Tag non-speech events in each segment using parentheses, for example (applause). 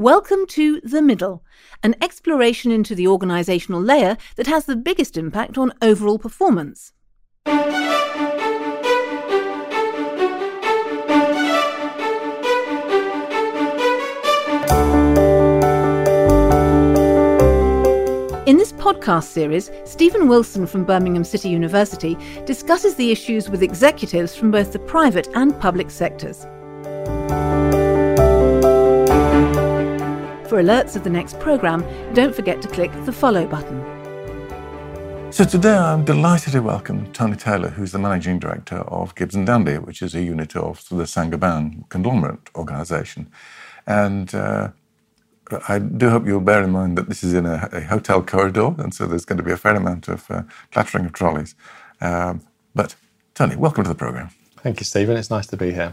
Welcome to The Middle, an exploration into the organisational layer that has the biggest impact on overall performance. In this podcast series, Stephen Willson from Birmingham City University discusses the issues with executives from both the private and public sectors. For alerts of the next programme, don't forget to click the follow button. So today I'm delighted to welcome Tony Taylor, who's the Managing Director of Gibbs and Dandy, which is a unit of the Saint-Gobain conglomerate organisation. And uh, I do hope you'll bear in mind that this is in a, a, hotel corridor, and so there's going to be a fair amount of uh, clattering of trolleys. Um, but Tony, welcome to the programme. Thank you, Stephen. It's nice to be here.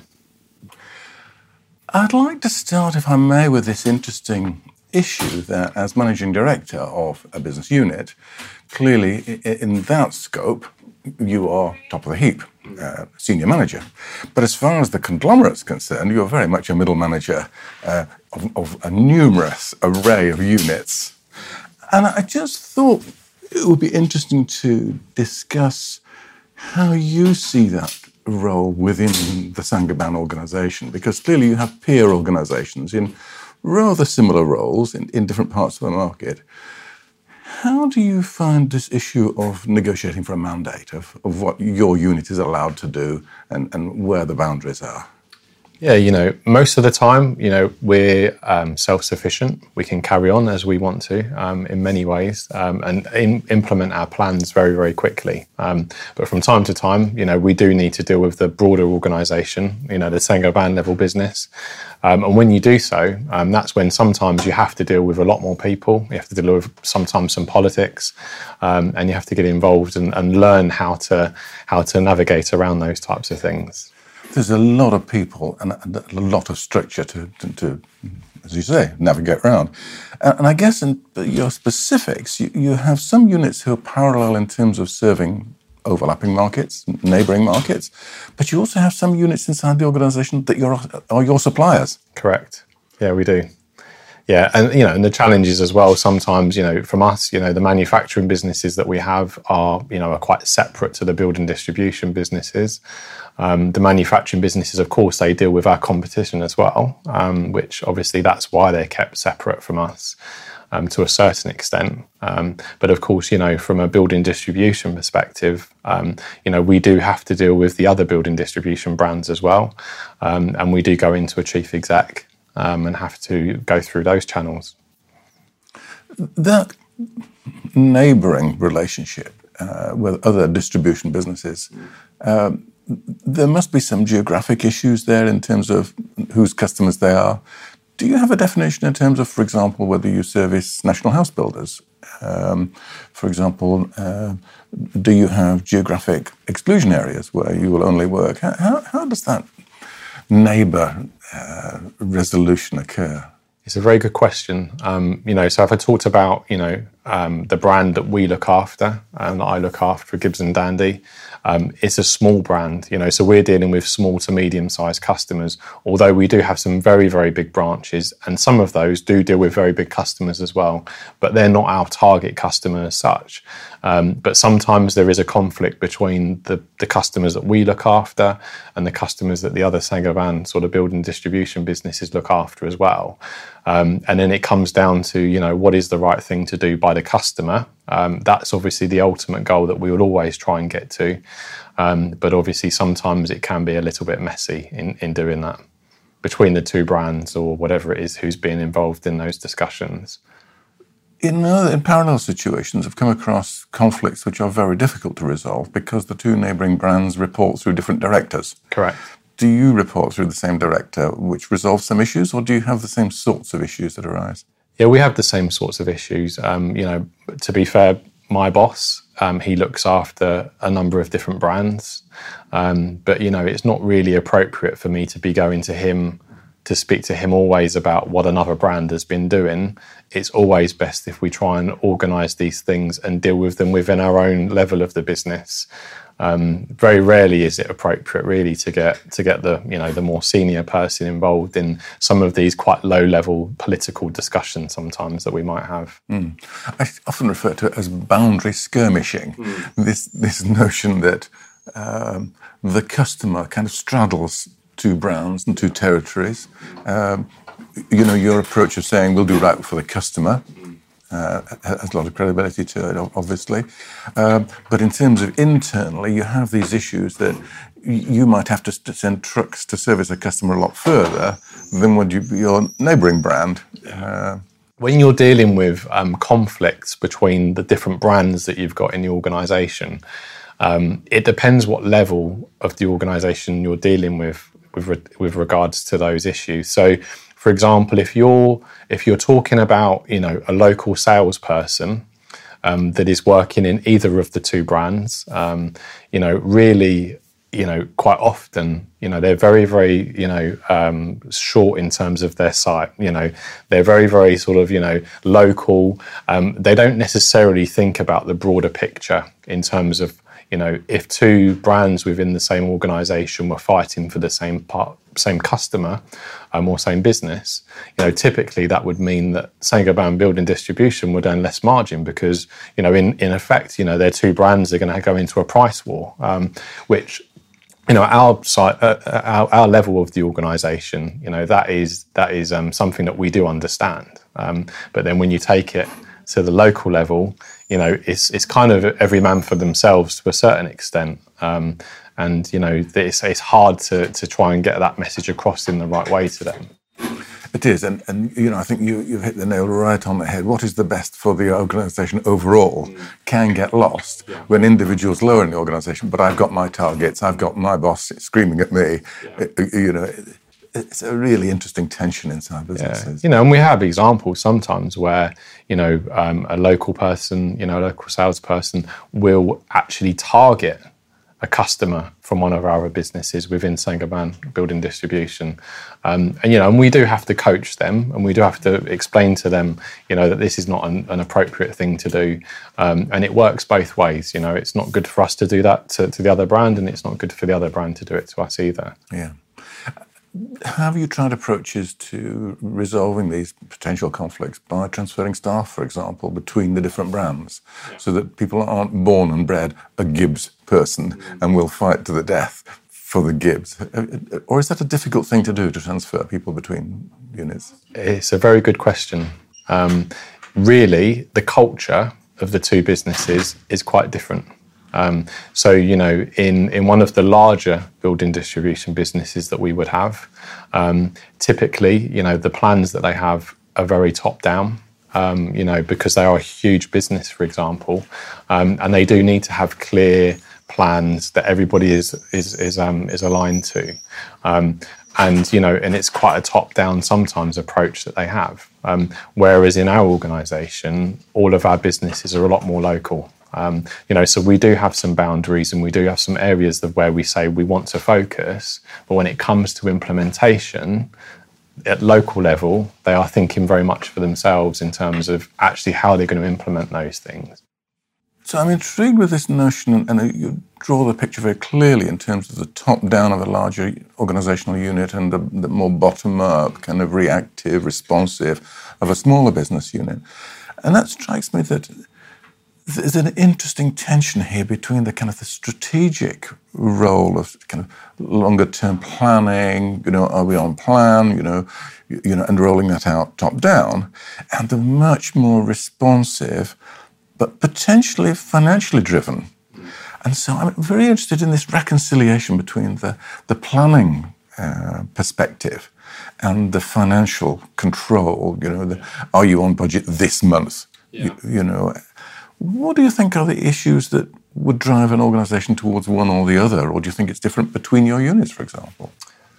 I'd like to start, if I may, with this interesting issue that, as managing director of a business unit, clearly in that scope, you are top of the heap, uh, senior manager. But as far as the conglomerate's concerned, you're very much a middle manager uh, of, of a numerous array of units. And I just thought it would be interesting to discuss how you see that role within the Saint-Gobain organization, because clearly you have peer organizations in rather similar roles in, in different parts of the market. How do you find this issue of negotiating for a mandate, of, of what your unit is allowed to do and, and where the boundaries are? Yeah, you know, most of the time, you know, we're um, self-sufficient. We can carry on as we want to um, in many ways um, and in, implement our plans very, very quickly. Um, but from time to time, you know, we do need to deal with the broader organisation, you know, the Saint-Gobain level business. Um, and when you do so, um, that's when sometimes you have to deal with a lot more people. You have to deal with sometimes some politics, and you have to get involved and, and learn how to how to navigate around those types of things there's a lot of people and a lot of structure to, to, to as you say, navigate around. And I guess in your specifics, you, you have some units who are parallel in terms of serving overlapping markets, neighboring markets, but you also have some units inside the organization that you're, are your suppliers. Correct. Yeah, we do. Yeah, and you know, and the challenges as well. Sometimes, you know, from us, you know, the manufacturing businesses that we have are, you know, are quite separate to the building distribution businesses. Um, the manufacturing businesses, of course, they deal with our competition as well, um, which obviously that's why they're kept separate from us um, to a certain extent. Um, but of course, you know, from a building distribution perspective, um, you know, we do have to deal with the other building distribution brands as well, um, and we do go into a chief exec um, and have to go through those channels. That neighbouring relationship uh, with other distribution businesses, um, there must be some geographic issues there in terms of whose customers they are. Do you have a definition in terms of, for example, whether you service national house builders? Um, for example, uh, do you have geographic exclusion areas where you will only work? How, how, does that neighbour uh, resolution occur? It's a very good question. Um, you know, so if I talked about, you know, um, the brand that we look after and that I look after and Dandy, um, it's a small brand, you know, so we're dealing with small to medium sized customers, although we do have some very, very big branches, and some of those do deal with very big customers as well, but they're not our target customer as such. Um, but sometimes there is a conflict between the, the customers that we look after and the customers that the other Saint-Gobain sort of building distribution businesses look after as well. Um, and then it comes down to, you know, what is the right thing to do by the customer. Um, that's obviously the ultimate goal that we will always try and get to. Um, but obviously, sometimes it can be a little bit messy in, in doing that between the two brands or whatever it is who's being involved in those discussions. In, uh, in parallel situations, I've come across conflicts which are very difficult to resolve because the two neighbouring brands report through different directors. Correct do you report through the same director, which resolves some issues, or do you have the same sorts of issues that arise? Yeah, we have the same sorts of issues. Um, you know, to be fair, my boss, um, he looks after a number of different brands, um, but you know, it's not really appropriate for me to be going to him to speak to him always about what another brand has been doing. It's always best if we try and organise these things and deal with them within our own level of the business Um, very rarely is it appropriate, really, to get to get the you know the more senior person involved in some of these quite low level political discussions sometimes that we might have. Mm. I often refer to it as boundary skirmishing. Mm. This this notion that um, the customer kind of straddles two brands and two territories. Um, you know, your approach of saying we'll do right for the customer uh, has a lot of credibility to it, obviously. Um, but in terms of internally, you have these issues that you might have to send trucks to service a customer a lot further than would you, your neighbouring brand. Uh, when you're dealing with um, conflicts between the different brands that you've got in the organisation, um, it depends what level of the organisation you're dealing with with, re- with regards to those issues. So for example, if you're if you're talking about you know a local salesperson um, that is working in either of the two brands, um, you know, really, you know, quite often, you know, they're very, very, you know, um, short in terms of their site. You know, they're very, very sort of, you know, local. Um, they don't necessarily think about the broader picture in terms of you know, if two brands within the same organization were fighting for the same part, same customer um, or same business, you know, typically that would mean that Saint-Gobain Building Distribution would earn less margin because, you know, in, in effect, you know, their two brands are going to go into a price war, um, which you know our side, uh, uh, our, our, level of the organisation, you know that is that is um, something that we do understand. Um, but then when you take it to the local level, you know, it's it's kind of every man for themselves to a certain extent. Um, and you know, it's, it's hard to, to try and get that message across in the right way to them. It is, and, and you know, I think you, you've hit the nail right on the head. What is the best for the organisation overall can get lost yeah. when individuals lower in the organisation. But I've got my targets, I've got my boss screaming at me. Yeah. You know, it's a really interesting tension inside businesses. Yeah. You know, and we have examples sometimes where you know um, a local person, you know, a local salesperson will actually target a customer from one of our businesses within Saint-Gobain Building Distribution, um, and you know, and we do have to coach them, and we do have to explain to them, you know, that this is not an, an appropriate thing to do, um, and it works both ways. You know, it's not good for us to do that to, to the other brand, and it's not good for the other brand to do it to us either. Yeah. Have you tried approaches to resolving these potential conflicts by transferring staff, for example, between the different brands, yeah. so that people aren't born and bred a Gibbs person mm-hmm. and will fight to the death for the Gibbs? Or is that a difficult thing to do to transfer people between units? It's a very good question. Um, really, the culture of the two businesses is quite different. Um, so, you know, in, in one of the larger building distribution businesses that we would have, um, typically, you know, the plans that they have are very top down. Um, you know, because they are a huge business, for example, um, and they do need to have clear plans that everybody is is is, um, is aligned to. Um, and you know and it's quite a top down sometimes approach that they have. Whereas in our organization all of our businesses are a lot more local um, you know, so we do have some boundaries and we do have some areas of where we say we want to focus, but when it comes to implementation at local level, they are thinking very much for themselves in terms of actually how they're going to implement those things. So I'm intrigued with this notion, and you draw the picture very clearly in terms of the top down of a larger organizational unit and the, the more bottom up, kind of reactive, responsive of a smaller business unit. And that strikes me that there's an interesting tension here between the kind of the strategic role of kind of longer term planning, you know, are we on plan, you know, you know, and rolling that out top down, and the much more responsive, but potentially financially driven. And so I'm very interested in this reconciliation between the, the planning uh, perspective and the financial control. You know, the, are you on budget this month? Yeah. You, you know, what do you think are the issues that would drive an organisation towards one or the other, or do you think it's different between your units, for example?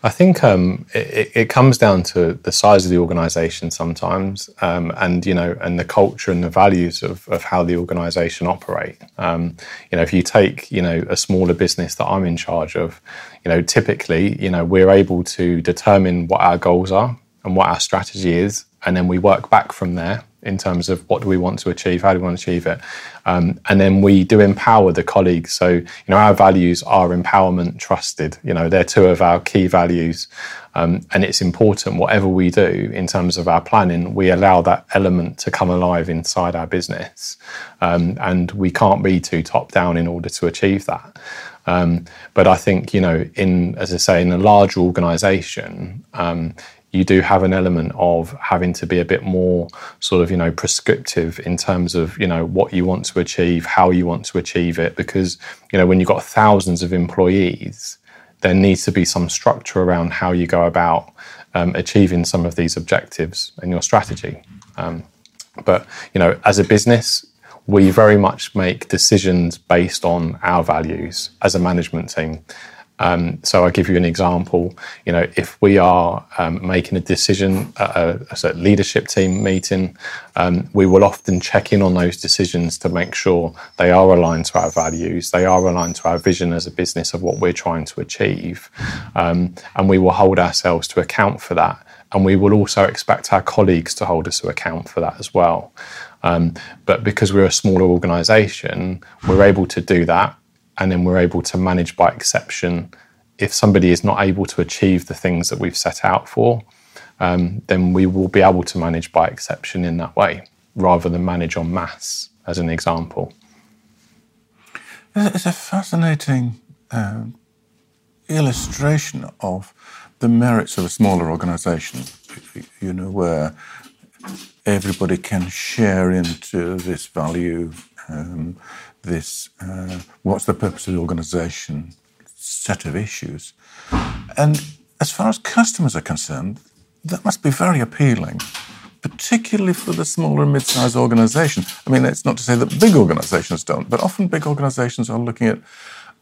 I think um, it, it, comes down to the size of the organisation sometimes, um, and you know, and the culture and the values of, of how the organisation operate. Um, you know, if you take you know a smaller business that I'm in charge of, you know, typically you know we're able to determine what our goals are and what our strategy is, and then we work back from there in terms of what do we want to achieve, how do we want to achieve it, um, and then we do empower the colleagues. So you know our values are empowerment, trusted. You know they're two of our key values, um, and it's important whatever we do in terms of our planning, we allow that element to come alive inside our business, um, and we can't be too top down in order to achieve that. Um, but I think you know, in as I say, in a large organisation, um, you do have an element of having to be a bit more sort of you know prescriptive in terms of you know what you want to achieve how you want to achieve it because you know when you've got thousands of employees there needs to be some structure around how you go about um, achieving some of these objectives and your strategy. Um, but you know as a business we very much make decisions based on our values as a management team um, so I'll give you an example. You know, if we are um, making a decision at a, a leadership team meeting, um, we will often check in on those decisions to make sure they are aligned to our values, they are aligned to our vision as a business of what we're trying to achieve, um, and we will hold ourselves to account for that. And we will also expect our colleagues to hold us to account for that as well. Um, but because we're a smaller organisation, we're able to do that and then we're able to manage by exception. If somebody is not able to achieve the things that we've set out for, um, then we will be able to manage by exception in that way rather than manage on mass, as an example. It's a fascinating uh, illustration of the merits of a smaller organization, you know, where everybody can share into this value. Um, this uh, what's the purpose of the organization set of issues. And as far as customers are concerned, that must be very appealing, particularly for the smaller and mid sized organization. I mean, it's not to say that big organizations don't, but often big organizations are looking at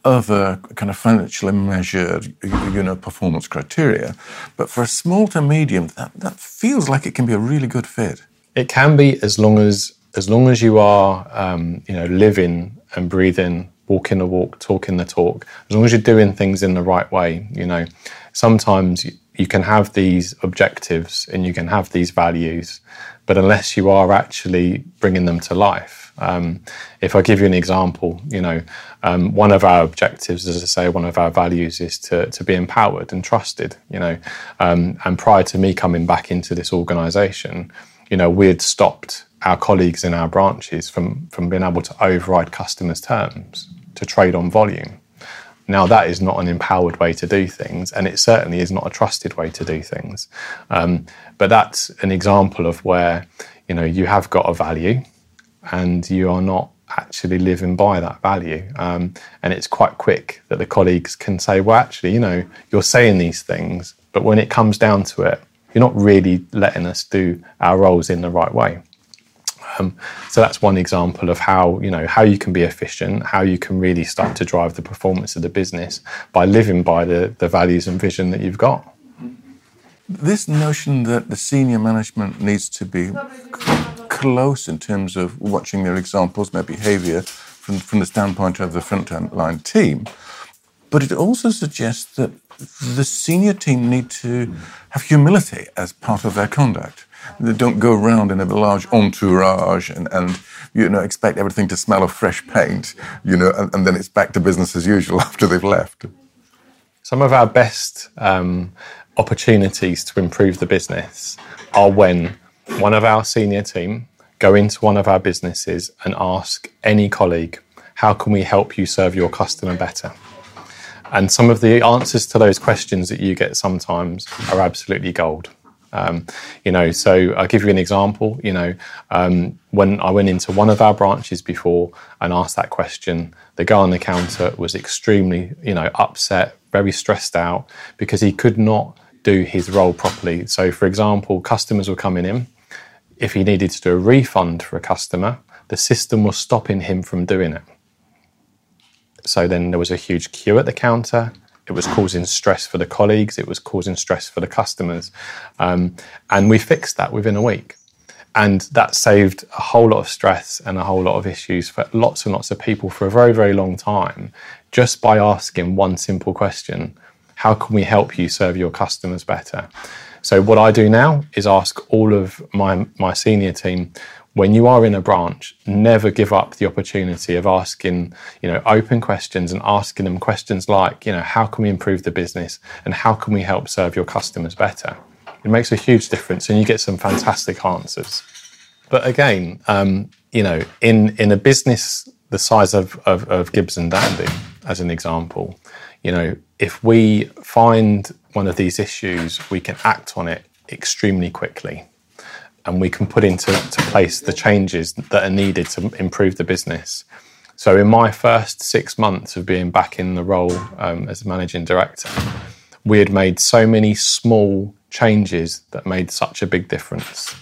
other kind of financially measured, you know, performance criteria. But for a small to medium, that, that feels like it can be a really good fit. It can be as long as as long as you are, um, you know, living and breathing, walking the walk, talking the talk, as long as you're doing things in the right way, you know, sometimes you can have these objectives and you can have these values, but unless you are actually bringing them to life, um, if I give you an example, you know, um, one of our objectives, as I say, one of our values is to, to be empowered and trusted, you know. Um, and prior to me coming back into this organisation, you know, we had stopped our colleagues in our branches from, from being able to override customers' terms to trade on volume. Now, that is not an empowered way to do things, and it certainly is not a trusted way to do things. Um, but that's an example of where you know you have got a value, and you are not actually living by that value. Um, and it's quite quick that the colleagues can say, "Well, actually, you know, you're saying these things, but when it comes down to it, you're not really letting us do our roles in the right way." Um, so that's one example of how you know how you can be efficient, how you can really start to drive the performance of the business by living by the, the values and vision that you've got. This notion that the senior management needs to be close in terms of watching their examples, their behaviour from, from the standpoint of the front line team, but it also suggests that the senior team need to have humility as part of their conduct. They don't go around in a large entourage and, and you know expect everything to smell of fresh paint, you know, and, and then it's back to business as usual (laughs) after they've left. Some of our best um, opportunities to improve the business are when one of our senior team go into one of our businesses and ask any colleague, "How can we help you serve your customer better?" And some of the answers to those questions that you get sometimes are absolutely gold. Um, you know, so I'll give you an example. You know, um, when I went into one of our branches before and asked that question, the guy on the counter was extremely, you know, upset, very stressed out because he could not do his role properly. So, for example, customers were coming in. If he needed to do a refund for a customer, the system was stopping him from doing it. So then there was a huge queue at the counter it was causing stress for the colleagues. It was causing stress for the customers. Um, and we fixed that within a week. And that saved a whole lot of stress and a whole lot of issues for lots and lots of people for a very, very long time just by asking one simple question How can we help you serve your customers better? So what I do now is ask all of my my senior team when you are in a branch, never give up the opportunity of asking, you know, open questions and asking them questions like, you know, how can we improve the business and how can we help serve your customers better? It makes a huge difference and you get some fantastic answers. But again, um, you know, in, in a business the size of, of, of Gibbs and Dandy, as an example, you know, if we find one of these issues, we can act on it extremely quickly and we can put into place the changes that are needed to improve the business. So, in my first six months of being back in the role um, as managing director, we had made so many small changes that made such a big difference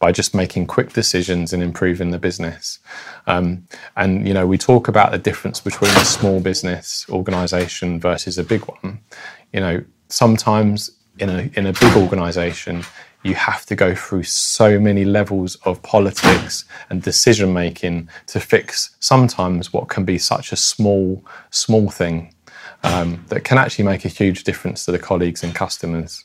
by just making quick decisions and improving the business. Um, and you know, we talk about the difference between a small business organization versus a big one. You know, sometimes in a in a big organization, you have to go through so many levels of politics and decision making to fix sometimes what can be such a small, small thing um, that can actually make a huge difference to the colleagues and customers.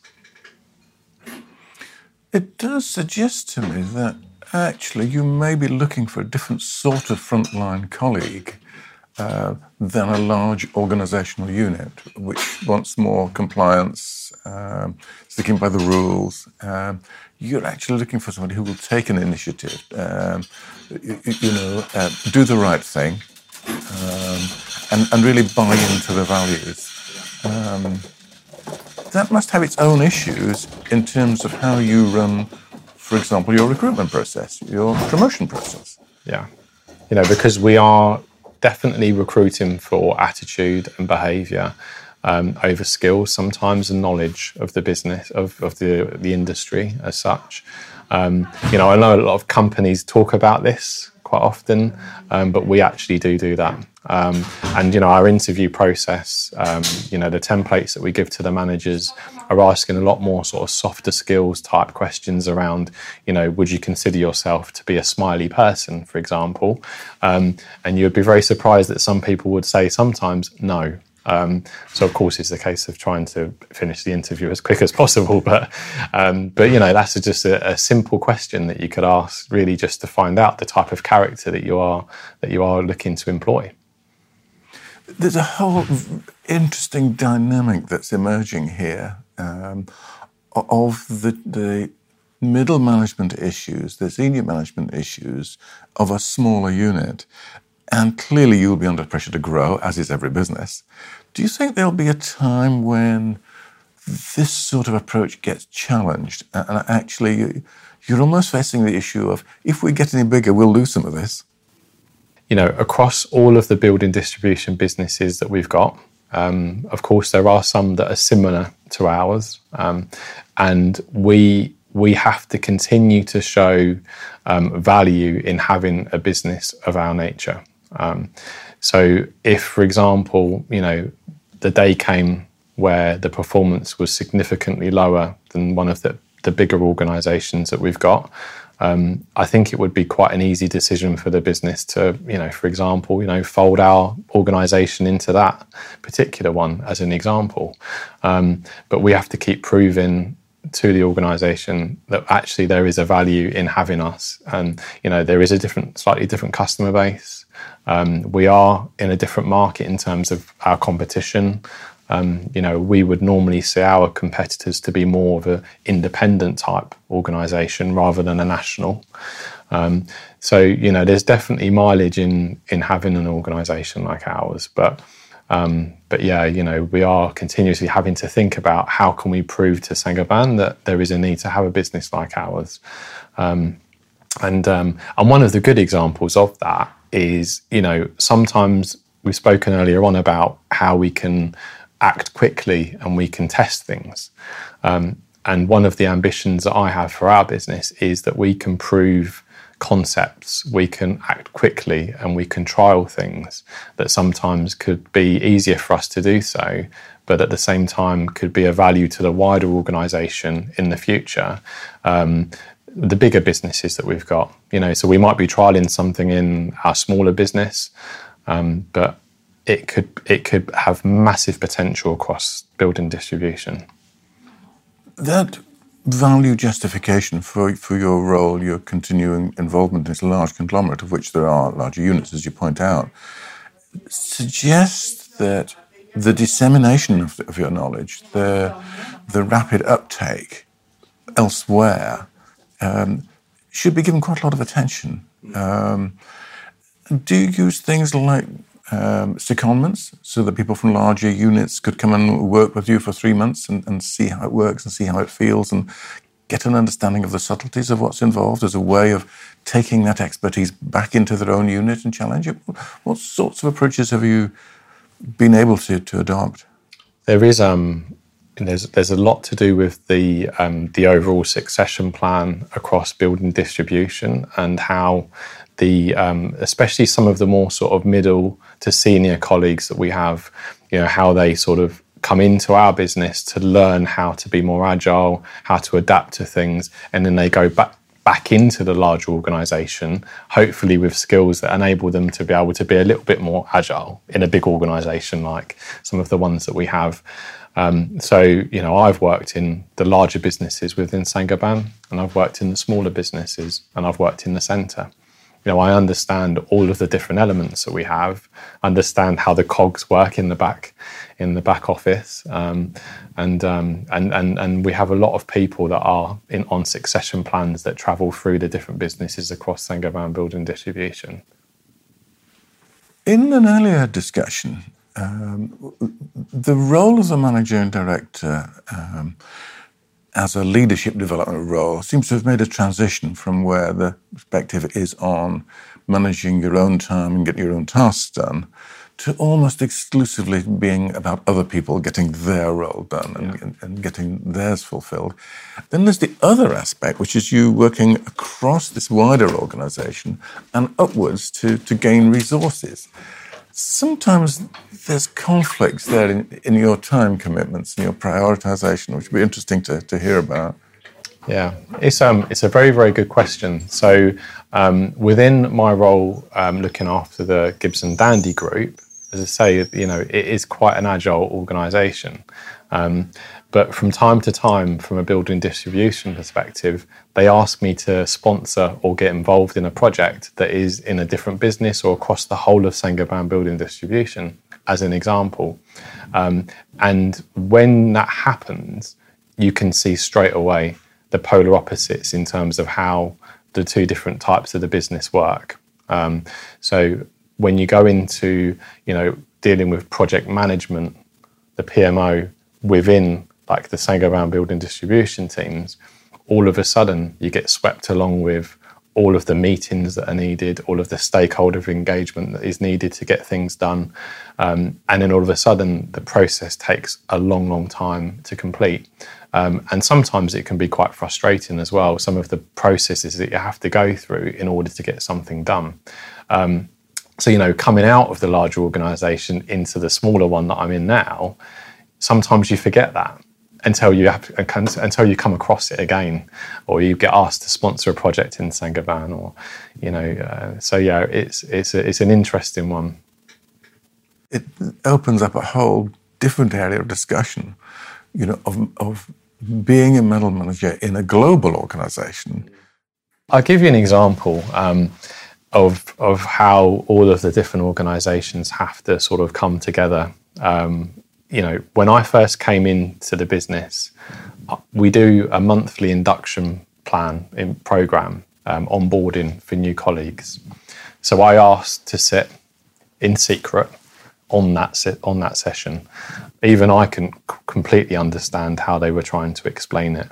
It does suggest to me that actually you may be looking for a different sort of frontline colleague uh, than a large organizational unit, which wants more compliance, um, sticking by the rules. Um, you're actually looking for somebody who will take an initiative, um, you, you, know, uh, do the right thing, um, and, and, really buy into the values. Um, that must have its own issues in terms of how you run, for example, your recruitment process, your promotion process. Yeah. You know, because we are definitely recruiting for attitude and behaviour um, over skills sometimes and knowledge of the business of, of the the industry as such. Um, you know, I know a lot of companies talk about this quite often, um, but we actually do do that. Um, and you know, our interview process, um, you know, the templates that we give to the managers are asking a lot more sort of softer skills type questions around, you know, would you consider yourself to be a smiley person, for example? Um, and you would be very surprised that some people would say sometimes no. Um, so of course, it's the case of trying to finish the interview as quick as possible. (laughs) But um, but you know, that's just a, a, simple question that you could ask, really, just to find out the type of character that you are that you are looking to employ. There's a whole interesting dynamic that's emerging here um, of the the middle management issues, the senior management issues of a smaller unit. And clearly, you'll be under pressure to grow, as is every business. Do you think there'll be a time when this sort of approach gets challenged? And actually, you're almost facing the issue of if we get any bigger, we'll lose some of this. You know, across all of the building distribution businesses that we've got, um, of course, there are some that are similar to ours, um, and we we have to continue to show um, value in having a business of our nature. Um, so, if, for example, you know, the day came where the performance was significantly lower than one of the, the bigger organisations that we've got, um, I think it would be quite an easy decision for the business to, you know, for example, you know, fold our organisation into that particular one as an example. Um, but we have to keep proving to the organisation that actually there is a value in having us, and you know, there is a different, slightly different customer base. Um, we are in a different market in terms of our competition. Um, you know, we would normally see our competitors to be more of an independent type organisation rather than a national. Um, so, you know, there's definitely mileage in in having an organisation like ours, but. Um, but yeah, you know, we are continuously having to think about how can we prove to Saint-Gobain that there is a need to have a business like ours. Um, and um, and one of the good examples of that is, you know, sometimes we've spoken earlier on about how we can act quickly and we can test things. Um, and one of the ambitions that I have for our business is that we can prove concepts, we can act quickly, and we can trial things that sometimes could be easier for us to do so, but at the same time could be a value to the wider organisation in the future. Um, the bigger businesses that we've got. You know, so we might be trialing something in our smaller business, um, but it could it could have massive potential across building distribution. That value justification for, for your role, your continuing involvement in this large conglomerate, of which there are larger units, as you point out, suggests that the dissemination of, of your knowledge, the, the rapid uptake elsewhere, um, should be given quite a lot of attention. Um, do you use things like um, secondments so that people from larger units could come and work with you for three months and, and see how it works and see how it feels and get an understanding of the subtleties of what's involved as a way of taking that expertise back into their own unit and challenge it? What sorts of approaches have you been able to, to adopt? There is um, there's there's a lot to do with the um, the overall succession plan across building distribution and how the um, especially some of the more sort of middle to senior colleagues that we have, you know, how they sort of come into our business to learn how to be more agile, how to adapt to things, and then they go back back into the larger organization, hopefully with skills that enable them to be able to be a little bit more agile in a big organization like some of the ones that we have. Um, so, you know, I've worked in the larger businesses within Saint-Gobain, and I've worked in the smaller businesses, and I've worked in the centre you know, I understand all of the different elements that we have, understand how the cogs work in the back, in the back office, um, and um, and and and we have a lot of people that are in on succession plans that travel through the different businesses across Saint-Gobain Building Distribution. In an earlier discussion, um, the role of the manager and director um, as a leadership development role seems to have made a transition from where the perspective is on managing your own time and getting your own tasks done to almost exclusively being about other people getting their role done and, yeah. and, and, getting theirs fulfilled. Then there's the other aspect, which is you working across this wider organization and upwards to, to gain resources sometimes there's conflicts there in, in, your time commitments and your prioritization, which would be interesting to, to hear about. Yeah, it's um, it's a very very good question. So um, within my role, um, looking after the Gibbs and Dandy Group, as I say, you know, it is quite an agile organisation. Um, but from time to time, from a building distribution perspective, they ask me to sponsor or get involved in a project that is in a different business or across the whole of Saint-Gobain building distribution, as an example. Um, and when that happens, you can see straight away the polar opposites in terms of how the two different types of the business work. Um, so when you go into, you know, dealing with project management, the PMO within like the Saint-Gobain building distribution teams, all of a sudden you get swept along with all of the meetings that are needed, all of the stakeholder engagement that is needed to get things done. Um, and then all of a sudden, the process takes a long, long time to complete. Um, and sometimes it can be quite frustrating as well, some of the processes that you have to go through in order to get something done. Um, so, you know, coming out of the larger organization into the smaller one that I'm in now, sometimes you forget that until you have until you come across it again, or you get asked to sponsor a project in Saint-Gobain, or you know. Uh, so yeah, it's it's a, it's an interesting one. It opens up a whole different area of discussion, you know, of of being a middle manager in a global organization. I'll give you an example. Um, of, of how all of the different organizations have to sort of come together um, you know, when I first came into the business, uh, we do a monthly induction plan in program um, onboarding for new colleagues. So I asked to sit in secret on that sit, on that session. Even I can c- completely understand how they were trying to explain it.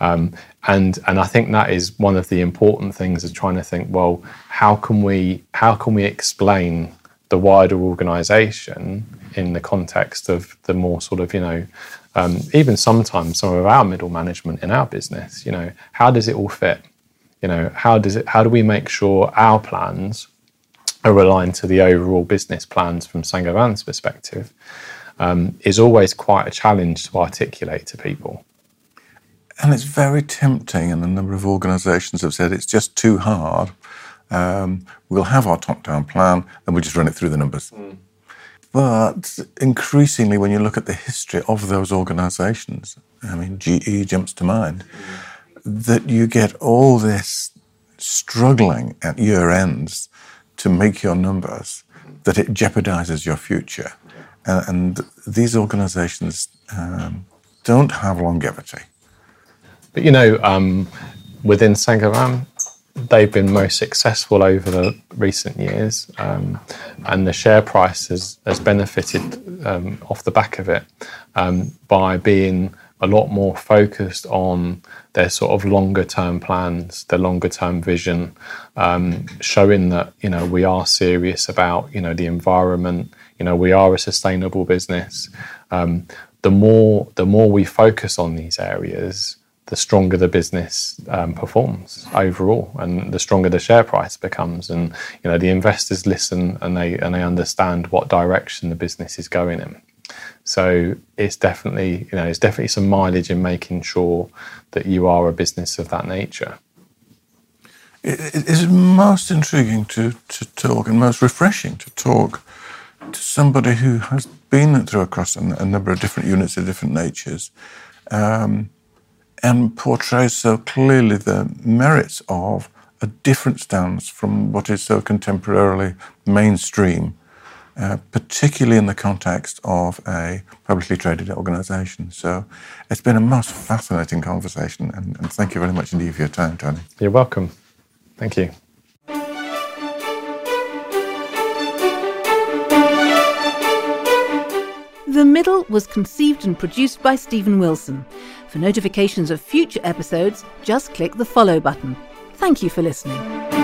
Um, and and I think that is one of the important things is trying to think, well, how can we how can we explain the wider organisation in the context of the more sort of you know um, even sometimes some of our middle management in our business you know how does it all fit? You know how does it how do we make sure our plans are aligned to the overall business plans from Saint-Gobain's perspective um, is always quite a challenge to articulate to people. And it's very tempting and a number of organizations have said it's just too hard um, we'll have our top-down plan and we'll just run it through the numbers. Mm. But increasingly, when you look at the history of those organizations, I mean, GE jumps to mind, that you get all this struggling at year ends to make your numbers, that it jeopardizes your future. And, and these organizations um, don't have longevity. But you know, um, within Saint-Gobain, they've been most successful over the recent years, um, and the share price has, has benefited um, off the back of it um, by being a lot more focused on their sort of longer term plans, their longer term vision, um, showing that you know we are serious about you know the environment. You know we are a sustainable business. Um, the more the more we focus on these areas, the stronger the business um, performs overall, and the stronger the share price becomes. And you know the investors listen and they and they understand what direction the business is going in. So it's definitely, you know, it's definitely some mileage in making sure that you are a business of that nature. It is most intriguing to, to talk and most refreshing to talk to somebody who has been through across a, number of different units of different natures um, and portrays so clearly the merits of a different stance from what is so contemporarily mainstream uh, particularly in the context of a publicly traded organisation. So it's been a most fascinating conversation, and, and thank you very much indeed for your time, Tony. You're welcome. Thank you. The Middle was conceived and produced by Stephen Willson. For notifications of future episodes, just click the follow button. Thank you for listening.